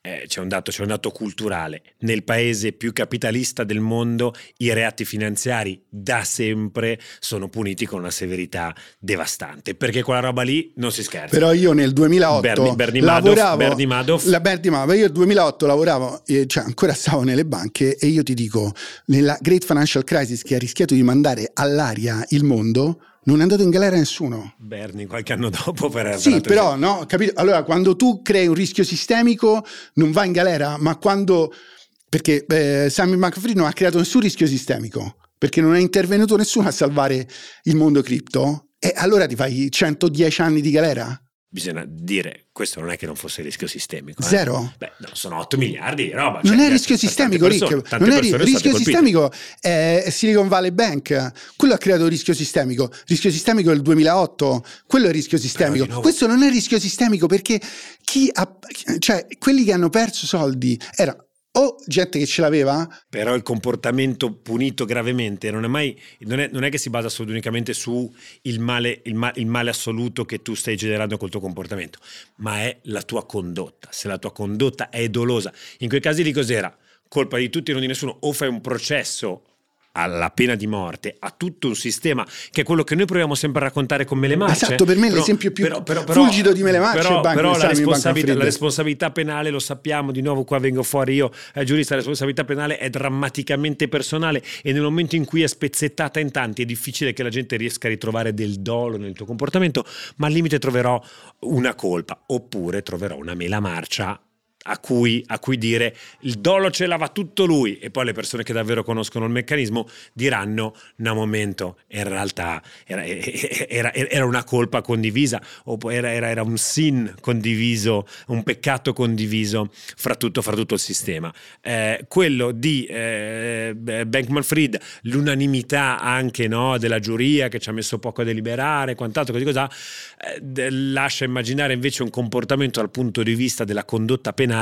eh, c'è, un dato, c'è un dato culturale. Nel paese più capitalista del mondo i reati finanziari da sempre sono puniti con una severità devastante perché quella roba lì non si scherza. Però io nel 2008 Bernie- Bernie Madoff- lavoravo Bernie Madoff. la Bernie Madoff, io nel 2008 lavoravo eh, cioè ancora stavo nelle banche e io ti dico nella Great Financial Crisis che ha rischiato di mandare all'aria il mondo non è andato in galera nessuno Bernie qualche anno dopo per Sì, per- però, no, capito? Allora, quando tu crei un rischio sistemico, non vai in galera, ma quando. Perché eh, Simon McFree non ha creato nessun rischio sistemico, perché non è intervenuto nessuno a salvare il mondo cripto, e allora ti fai 110 anni di galera? Bisogna dire questo non è che non fosse rischio sistemico eh. Zero. Beh, no, sono 8 miliardi di roba Non cioè, è rischio sistemico, persone- Rick. Non è rischio sistemico è Silicon Valley Bank. Quello ha creato il rischio sistemico. Rischio sistemico del 2008. Quello è il rischio sistemico. nuovo- Questo non è rischio sistemico perché chi ha, cioè, quelli che hanno perso soldi era o gente che ce l'aveva, Però il comportamento punito gravemente non è mai non è, non è che si basa solo unicamente su il male, il, ma- il male assoluto che tu stai generando col tuo comportamento, ma è la tua condotta. Se la tua condotta è dolosa, in quei casi lì cos'era? Colpa di tutti e non di nessuno, o fai un processo alla pena di morte, a tutto un sistema che è quello che noi proviamo sempre a raccontare con Mele Marce. Esatto, per me Però- l'esempio più però- però- fulgido di Mele Marce è però, il banco però la, responsabilità, la responsabilità penale, lo sappiamo, di nuovo qua vengo fuori io, eh, giurista, la responsabilità penale è drammaticamente personale e nel momento in cui è spezzettata in tanti è difficile che la gente riesca a ritrovare del dolo nel tuo comportamento, ma al limite troverò una colpa oppure troverò una mela marcia a cui, a cui dire il dolo ce l'ava tutto lui e poi le persone che davvero conoscono il meccanismo diranno no momento in realtà era, era- era una colpa condivisa o era, era- un sin condiviso un peccato condiviso fra tutto, fra tutto il sistema Eh, quello di eh, Bankman Fried l'unanimità anche no, della giuria che ci ha messo poco a deliberare quant'altro così così eh, lascia immaginare invece un comportamento dal punto di vista della condotta penale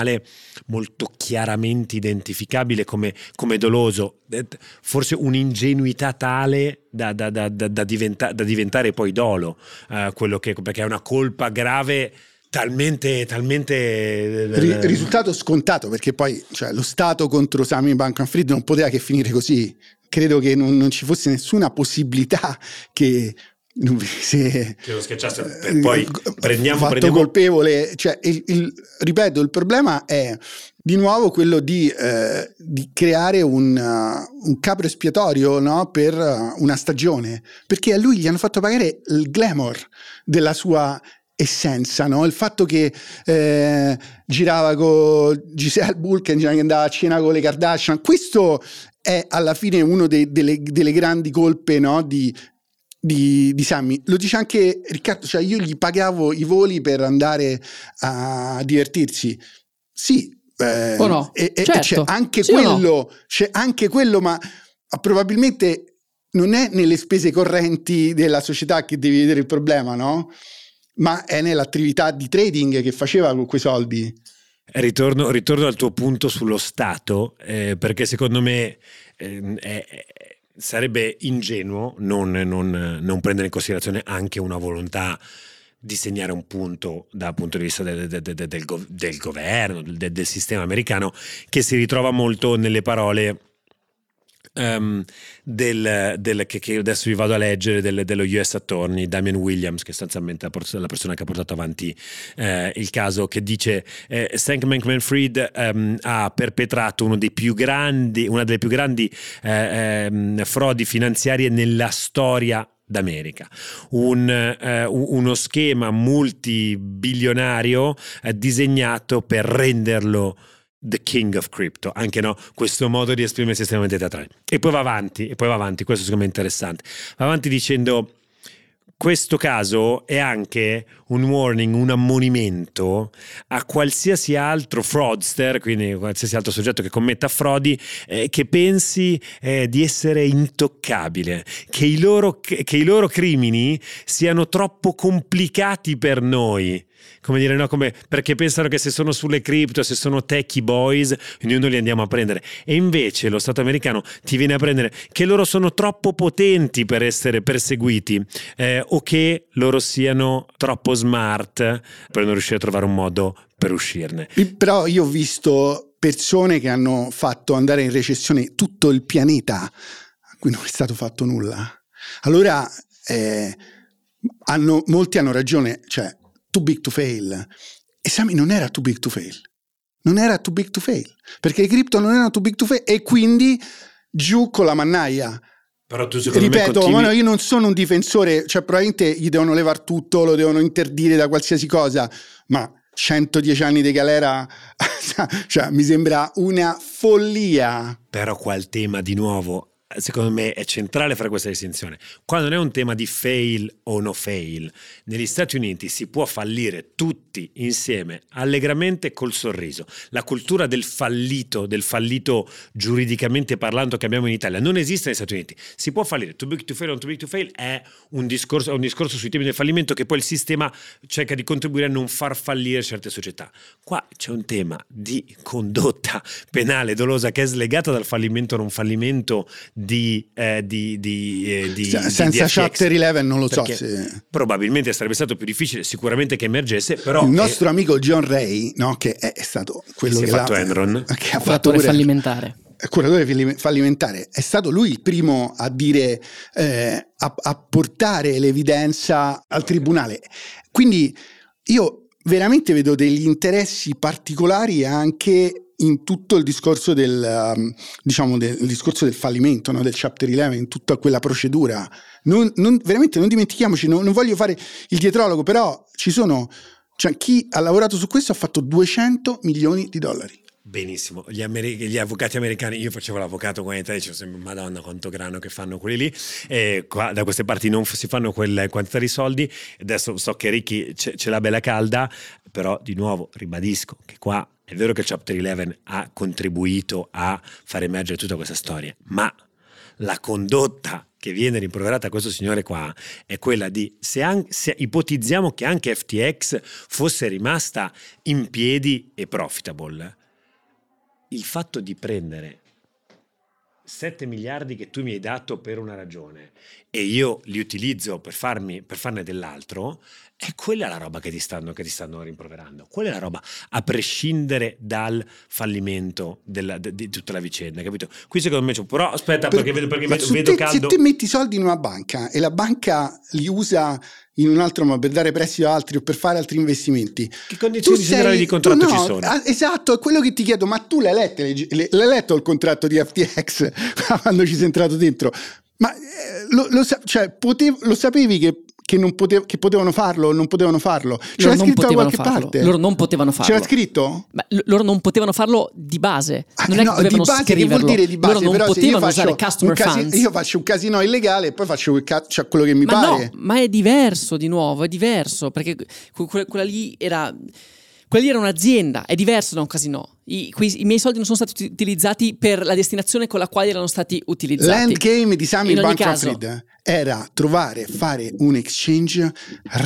molto chiaramente identificabile come, come doloso, Eh, forse un'ingenuità tale da, da- da- da- diventa- diventare poi dolo, eh, che, perché è una colpa grave talmente... talmente Ri- risultato scontato perché poi cioè, lo Stato contro Simon Bankman-Fried non poteva che finire così. Credo che non, non ci fosse nessuna possibilità che non venisse Che lo schiacciassero. Per- poi eh, prendiamo- fatto prendiamo- colpevole. Cioè, il- il- ripeto, il problema è di nuovo quello di, eh, di creare un, uh, un capro espiatorio no, per uh, una stagione, perché a lui gli hanno fatto pagare il glamour della sua essenza, no? il fatto che eh, girava con Giselle Bulken, che andava a cena con le Kardashian, questo è alla fine uno dei- delle, delle grandi colpe no, di, di, di Sammy. Lo dice anche Riccardo, cioè io gli pagavo i voli per andare a divertirsi. Sì. eh, O no? E, Certo. c'è anche Sì o no? quello, c'è anche quello, ma probabilmente non è nelle spese correnti della società che devi vedere il problema, no? Ma è nell'attività di trading che faceva con quei soldi. Ritorno, ritorno al tuo punto sullo Stato, eh, perché secondo me è- è- sarebbe ingenuo non, non- non prendere in considerazione anche una volontà di segnare un punto dal punto di vista del, del- del- del gov- del governo, del sistema americano, che si ritrova molto nelle parole ehm, del, del- che, che adesso vi vado a leggere del- dello US Attorney Damian Williams, che è sostanzialmente pers- la persona che ha portato avanti eh, il caso, che dice eh, Stank Bankman-Fried ehm, ha perpetrato uno dei più grandi, una delle più grandi eh, ehm, frodi finanziarie nella storia d'America, Un, eh, uno schema multibilionario eh, disegnato per renderlo The King of Crypto, anche no, questo modo di esprimersi estremamente teatrale. E poi va avanti, e poi va avanti, questo secondo me è interessante. Va avanti dicendo questo caso è anche un warning, un ammonimento a qualsiasi altro fraudster, quindi qualsiasi altro soggetto che commetta frodi, eh, che pensi eh, di essere intoccabile, che i, loro, che, i loro crimini siano troppo complicati per noi come dire, no, come, perché pensano che se sono sulle cripto, se sono techie boys, noi non li andiamo a prendere. E invece lo Stato americano ti viene a prendere che loro sono troppo potenti per essere perseguiti eh, o che loro siano troppo smart per non riuscire a trovare un modo per uscirne. Però io ho visto persone che hanno fatto andare in recessione tutto il pianeta, a cui non è stato fatto nulla. Allora, eh, hanno, molti hanno ragione, cioè too big to fail. E Sami non era too big to fail. Non era too big to fail. Perché i cripto non erano too big to fail e quindi giù con la mannaia. Però tu Ripeto, continui... no, io non sono un difensore, cioè probabilmente gli devono levare tutto, lo devono interdire da qualsiasi cosa, ma 110 anni di galera cioè, mi sembra una follia. Però qua il tema di nuovo secondo me è centrale fare questa distinzione. Qua non è un tema di fail o no fail. Negli Stati Uniti si può fallire tutti insieme, allegramente col sorriso. La cultura del fallito, del fallito giuridicamente parlando che abbiamo in Italia, non esiste negli Stati Uniti. Si può fallire. Too big to fail o too big to fail è un discorso, è un discorso sui temi del fallimento che poi il sistema cerca di contribuire a non far fallire certe società. Qua c'è un tema di condotta penale dolosa che è slegata dal fallimento o non fallimento di, eh, di, di, eh, di senza di chapter 11 non lo so se... probabilmente sarebbe stato più difficile sicuramente che emergesse però il nostro è... amico John Ray no, che è, stato quello che, che ha fatto Enron. che ha fatto pure, fallimentare. Curatore fallimentare. È stato lui il primo a dire eh, a, a portare l'evidenza al tribunale. Quindi io veramente vedo degli interessi particolari anche in tutto il discorso del, um, diciamo del, discorso del fallimento, no? del chapter 11, in tutta quella procedura. Non, non, veramente non dimentichiamoci, non, non, voglio fare il dietrologo, però ci sono, cioè chi ha lavorato su questo ha fatto 200 milioni di dollari. Benissimo, gli, amer- gli, avvocati americani, io facevo l'avvocato qua in Italia, dicevo sempre madonna quanto grano che fanno quelli lì, e qua da queste parti non si fanno quella quantità di soldi, adesso so che Ricky ce, ce l'ha bella calda, però di nuovo ribadisco che qua è vero che il Chapter 11 ha contribuito a far emergere tutta questa storia, ma la condotta che viene rimproverata a questo signore qua è quella di se, an- se, ipotizziamo che anche FTX fosse rimasta in piedi e profitable, il fatto di prendere 7 miliardi che tu mi hai dato per una ragione e io li utilizzo per, farmi, per farne dell'altro, e quella è la roba che ti, stanno, che ti stanno rimproverando. Quella è la roba, a prescindere dal fallimento della, di, di, tutta la vicenda, capito? Qui secondo me c'è... Però aspetta, per, perché vedo, perché vedo, vedo te, caldo... Se te metti soldi in una banca e la banca li usa in un altro modo per dare prestito a altri o per fare altri investimenti. Che condizioni sei, generali di contratto no, ci sono? Esatto, è quello che ti chiedo, ma tu l'hai letto, l'hai letto il contratto di FTX quando ci sei entrato dentro? Ma eh, lo, lo, cioè, potev- lo sapevi che che, potev- che, potevano farlo o non potevano farlo. C'era loro scritto da qualche farlo. parte. Loro non potevano farlo. C'era scritto? Beh, l- loro non potevano farlo di base. Ah, non ah, è no, che di base scriverlo. che vuol dire di base? Loro non Però potevano usare customer casi- funds. Io faccio un casino illegale e poi faccio ca- cioè quello che mi ma pare. No, ma è diverso di nuovo, è diverso perché que- quella lì era quella lì era un'azienda, è diverso da un casino. I, quei, I, miei soldi non sono stati utilizzati per la destinazione con la quale erano stati utilizzati. L'endgame di Sammy Bankman-Fried era trovare, fare un exchange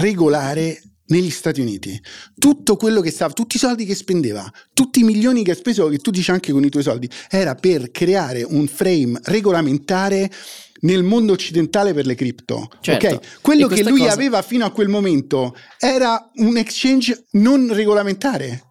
regolare negli Stati Uniti. Tutto quello che stava, tutti i soldi che spendeva, tutti i milioni che ha speso, che tu dici anche con i tuoi soldi, era per creare un frame regolamentare nel mondo occidentale per le cripto. Certo. Okay? Quello che lui cosa... aveva fino a quel momento era un exchange non regolamentare.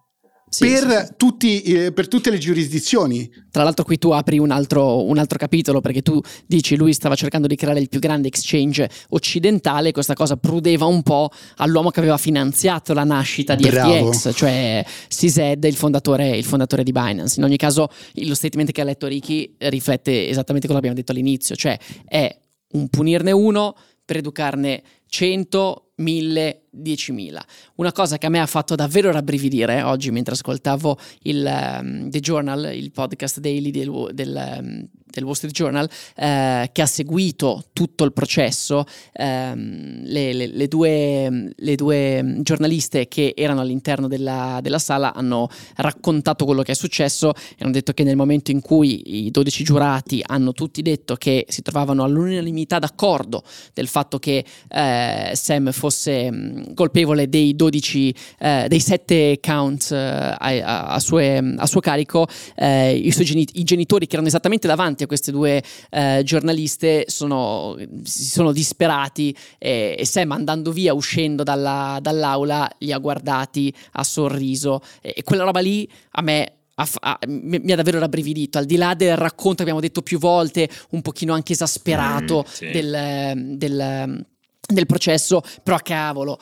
Sì, per, sì. Tutti, eh, per, tutte le giurisdizioni. Tra l'altro, qui tu apri un altro, un altro, capitolo perché tu dici lui stava cercando di creare il più grande exchange occidentale. Questa cosa prudeva un po' all'uomo che aveva finanziato la nascita di Bravo. FTX, cioè CZ, il fondatore, il fondatore di Binance. In ogni caso, lo statement che ha letto Ricky riflette esattamente quello che abbiamo detto all'inizio, cioè è un punirne uno per educarne 100 1000, 10.000. Una cosa che a me ha fatto davvero rabbrividire oggi mentre ascoltavo il um, The Journal, il podcast daily del, del, um, del Wall Street Journal, eh, che ha seguito tutto il processo, ehm, le, le, le, due, le, due, giornaliste che erano all'interno della, della, sala hanno raccontato quello che è successo e hanno detto che nel momento in cui i 12 giurati hanno tutti detto che si trovavano all'unanimità d'accordo del fatto che eh, Sam fosse mh, colpevole dei 12, eh, dei 7 count eh, a, a, a, sue, a, suo carico, eh, i, suoi geni- i genitori che erano esattamente davanti a queste due eh, giornaliste sono, si sono disperati e, e Sam andando via, uscendo dalla, dall'aula, li ha guardati, ha sorriso. E, e quella roba lì a me ha, ha, mi ha davvero rabbrividito, al di là del racconto che abbiamo detto più volte, un pochino anche esasperato mm, sì. del, del, del, processo, però cavolo.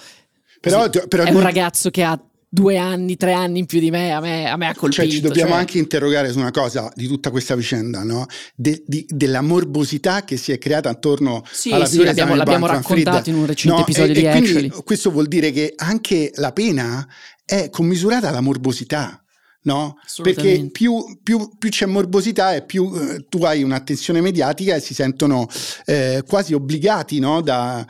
Però, sì, però è un ragazzo che ha due anni, tre anni in più di me, a me, a me ha colpito. Cioè, ci dobbiamo cioè... anche interrogare su una cosa di tutta questa vicenda, no? De, di, della morbosità che si è creata attorno sì, alla sì, l'abbiamo, l'abbiamo raccontato in un recente no, episodio e, di e Actually. Questo vuol dire che anche la pena è commisurata alla morbosità. No? Perché più, più, più, c'è morbosità e più eh, tu hai un'attenzione mediatica e si sentono eh, quasi obbligati no? da,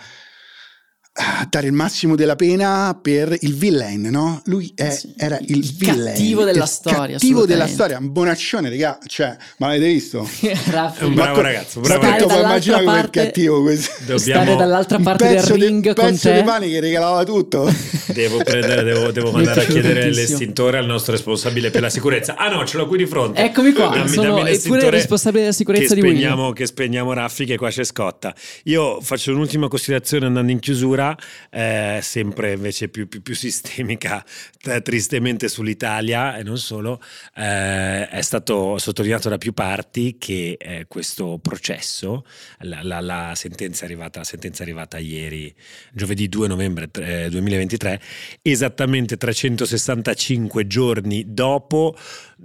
dare il massimo della pena per il villain, no? Lui è, sì. era il, il villain. Cattivo della storia. Cattivo della storia, un bonaccione, raga. Cioè, ma l'avete visto? è un bravo ragazzo. Bravo ragazzo. Puoi immaginare come cattivo questo. Dobbiamo... Stare dall'altra parte del ring di, con pezzo te. di pane che regalava tutto. Devo prendere, devo, devo mandare a chiedere l'estintore al nostro responsabile per la sicurezza. Ah no, ce l'ho qui di fronte. Eccomi qua, dammi, sono dammi pure il responsabile della sicurezza di spegniamo, Che spegniamo Raffi che qua c'è Scotta. Io faccio un'ultima considerazione andando in chiusura. Eh, sempre invece più, più, più sistemica, tristemente sull'Italia e non solo, eh, è stato sottolineato da più parti che eh, questo processo, la, la, la, sentenza arrivata, la sentenza arrivata ieri, giovedì 2 novembre eh, 2023, esattamente 365 giorni dopo,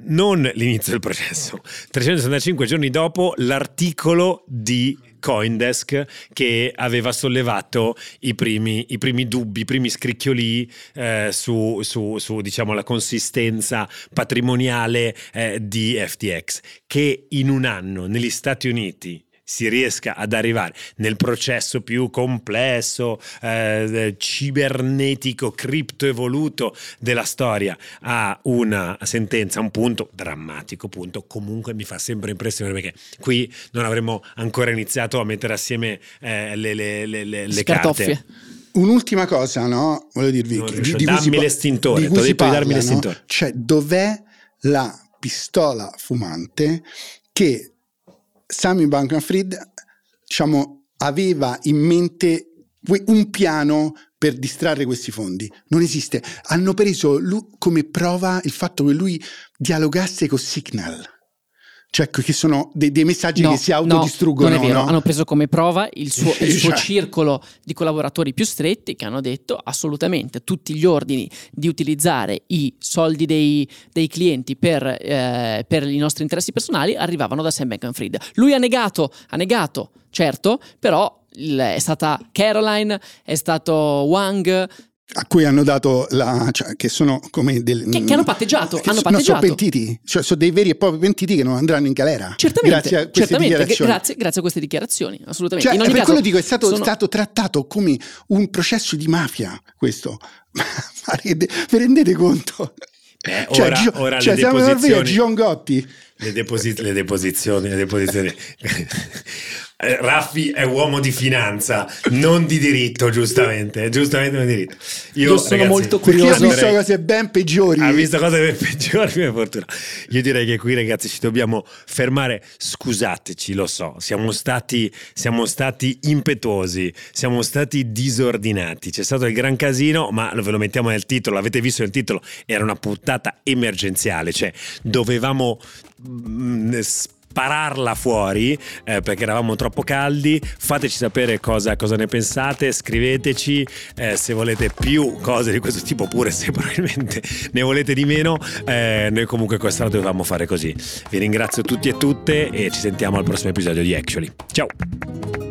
non l'inizio del processo, 365 giorni dopo l'articolo di Coindesk che aveva sollevato i primi, i primi dubbi, i primi scricchioli eh, su, su, su diciamo, la consistenza patrimoniale eh, di FTX, che in un anno negli Stati Uniti si riesca ad arrivare nel processo più complesso, eh, cibernetico, criptoevoluto della storia a una sentenza, un punto drammatico, punto, comunque mi fa sempre impressione perché qui non avremmo ancora iniziato a mettere assieme eh, le, le, le, le, le carte. Un'ultima cosa, no? Voglio dirvi, non di, di dammi si, l'estintore, ti ho detto parla, di darmi l'estintore. No? Cioè, dov'è la pistola fumante che Sammy Bankman-Fried diciamo, aveva in mente un piano per distrarre questi fondi. Non esiste. Hanno preso come prova il fatto che lui dialogasse con Signal cioè che sono dei, dei messaggi no, che si autodistruggono. No, non è vero, no? hanno preso come prova il suo, il suo cioè. circolo di collaboratori più stretti che hanno detto assolutamente tutti gli ordini di utilizzare i soldi dei, dei clienti per, eh, per, i nostri interessi personali arrivavano da Sam Bankman-Fried. Lui ha negato, ha negato, certo, però è stata Caroline, è stato Wang, a cui hanno dato la cioè, che sono come del, che, che hanno patteggiato, che hanno patteggiato. sono pentiti cioè sono dei veri e propri pentiti che non andranno in galera certamente, grazie a queste certamente, dichiarazioni. grazie, grazie, a queste dichiarazioni assolutamente. Cioè, per caso, quello dico è stato, sono... stato, trattato come un processo di mafia questo. Ma vi rendete conto? Beh, cioè, ora, Gio, ora cioè, le deposizioni Gian Gotti. le, deposi- le deposizioni le deposizioni Eh, Raffi è uomo di finanza, non di diritto, giustamente. Giustamente non di diritto. Io, Io sono ragazzi, molto curioso. Perché ha visto cose ben peggiori. Ha visto cose ben peggiori, per fortuna. Io direi che qui, ragazzi, ci dobbiamo fermare. Scusateci, lo so, siamo stati, siamo stati impetuosi, siamo stati disordinati. C'è stato il gran casino, ma ve lo mettiamo nel titolo. L'avete visto nel titolo? Era una puntata emergenziale, cioè dovevamo. Mh, mm, spararla fuori eh, perché eravamo troppo caldi. Fateci sapere cosa, cosa ne pensate, scriveteci eh, se volete più cose di questo tipo oppure se probabilmente ne volete di meno. Eh, noi comunque questa la dovevamo fare così. Vi ringrazio tutti e tutte e ci sentiamo al prossimo episodio di Actually. Ciao!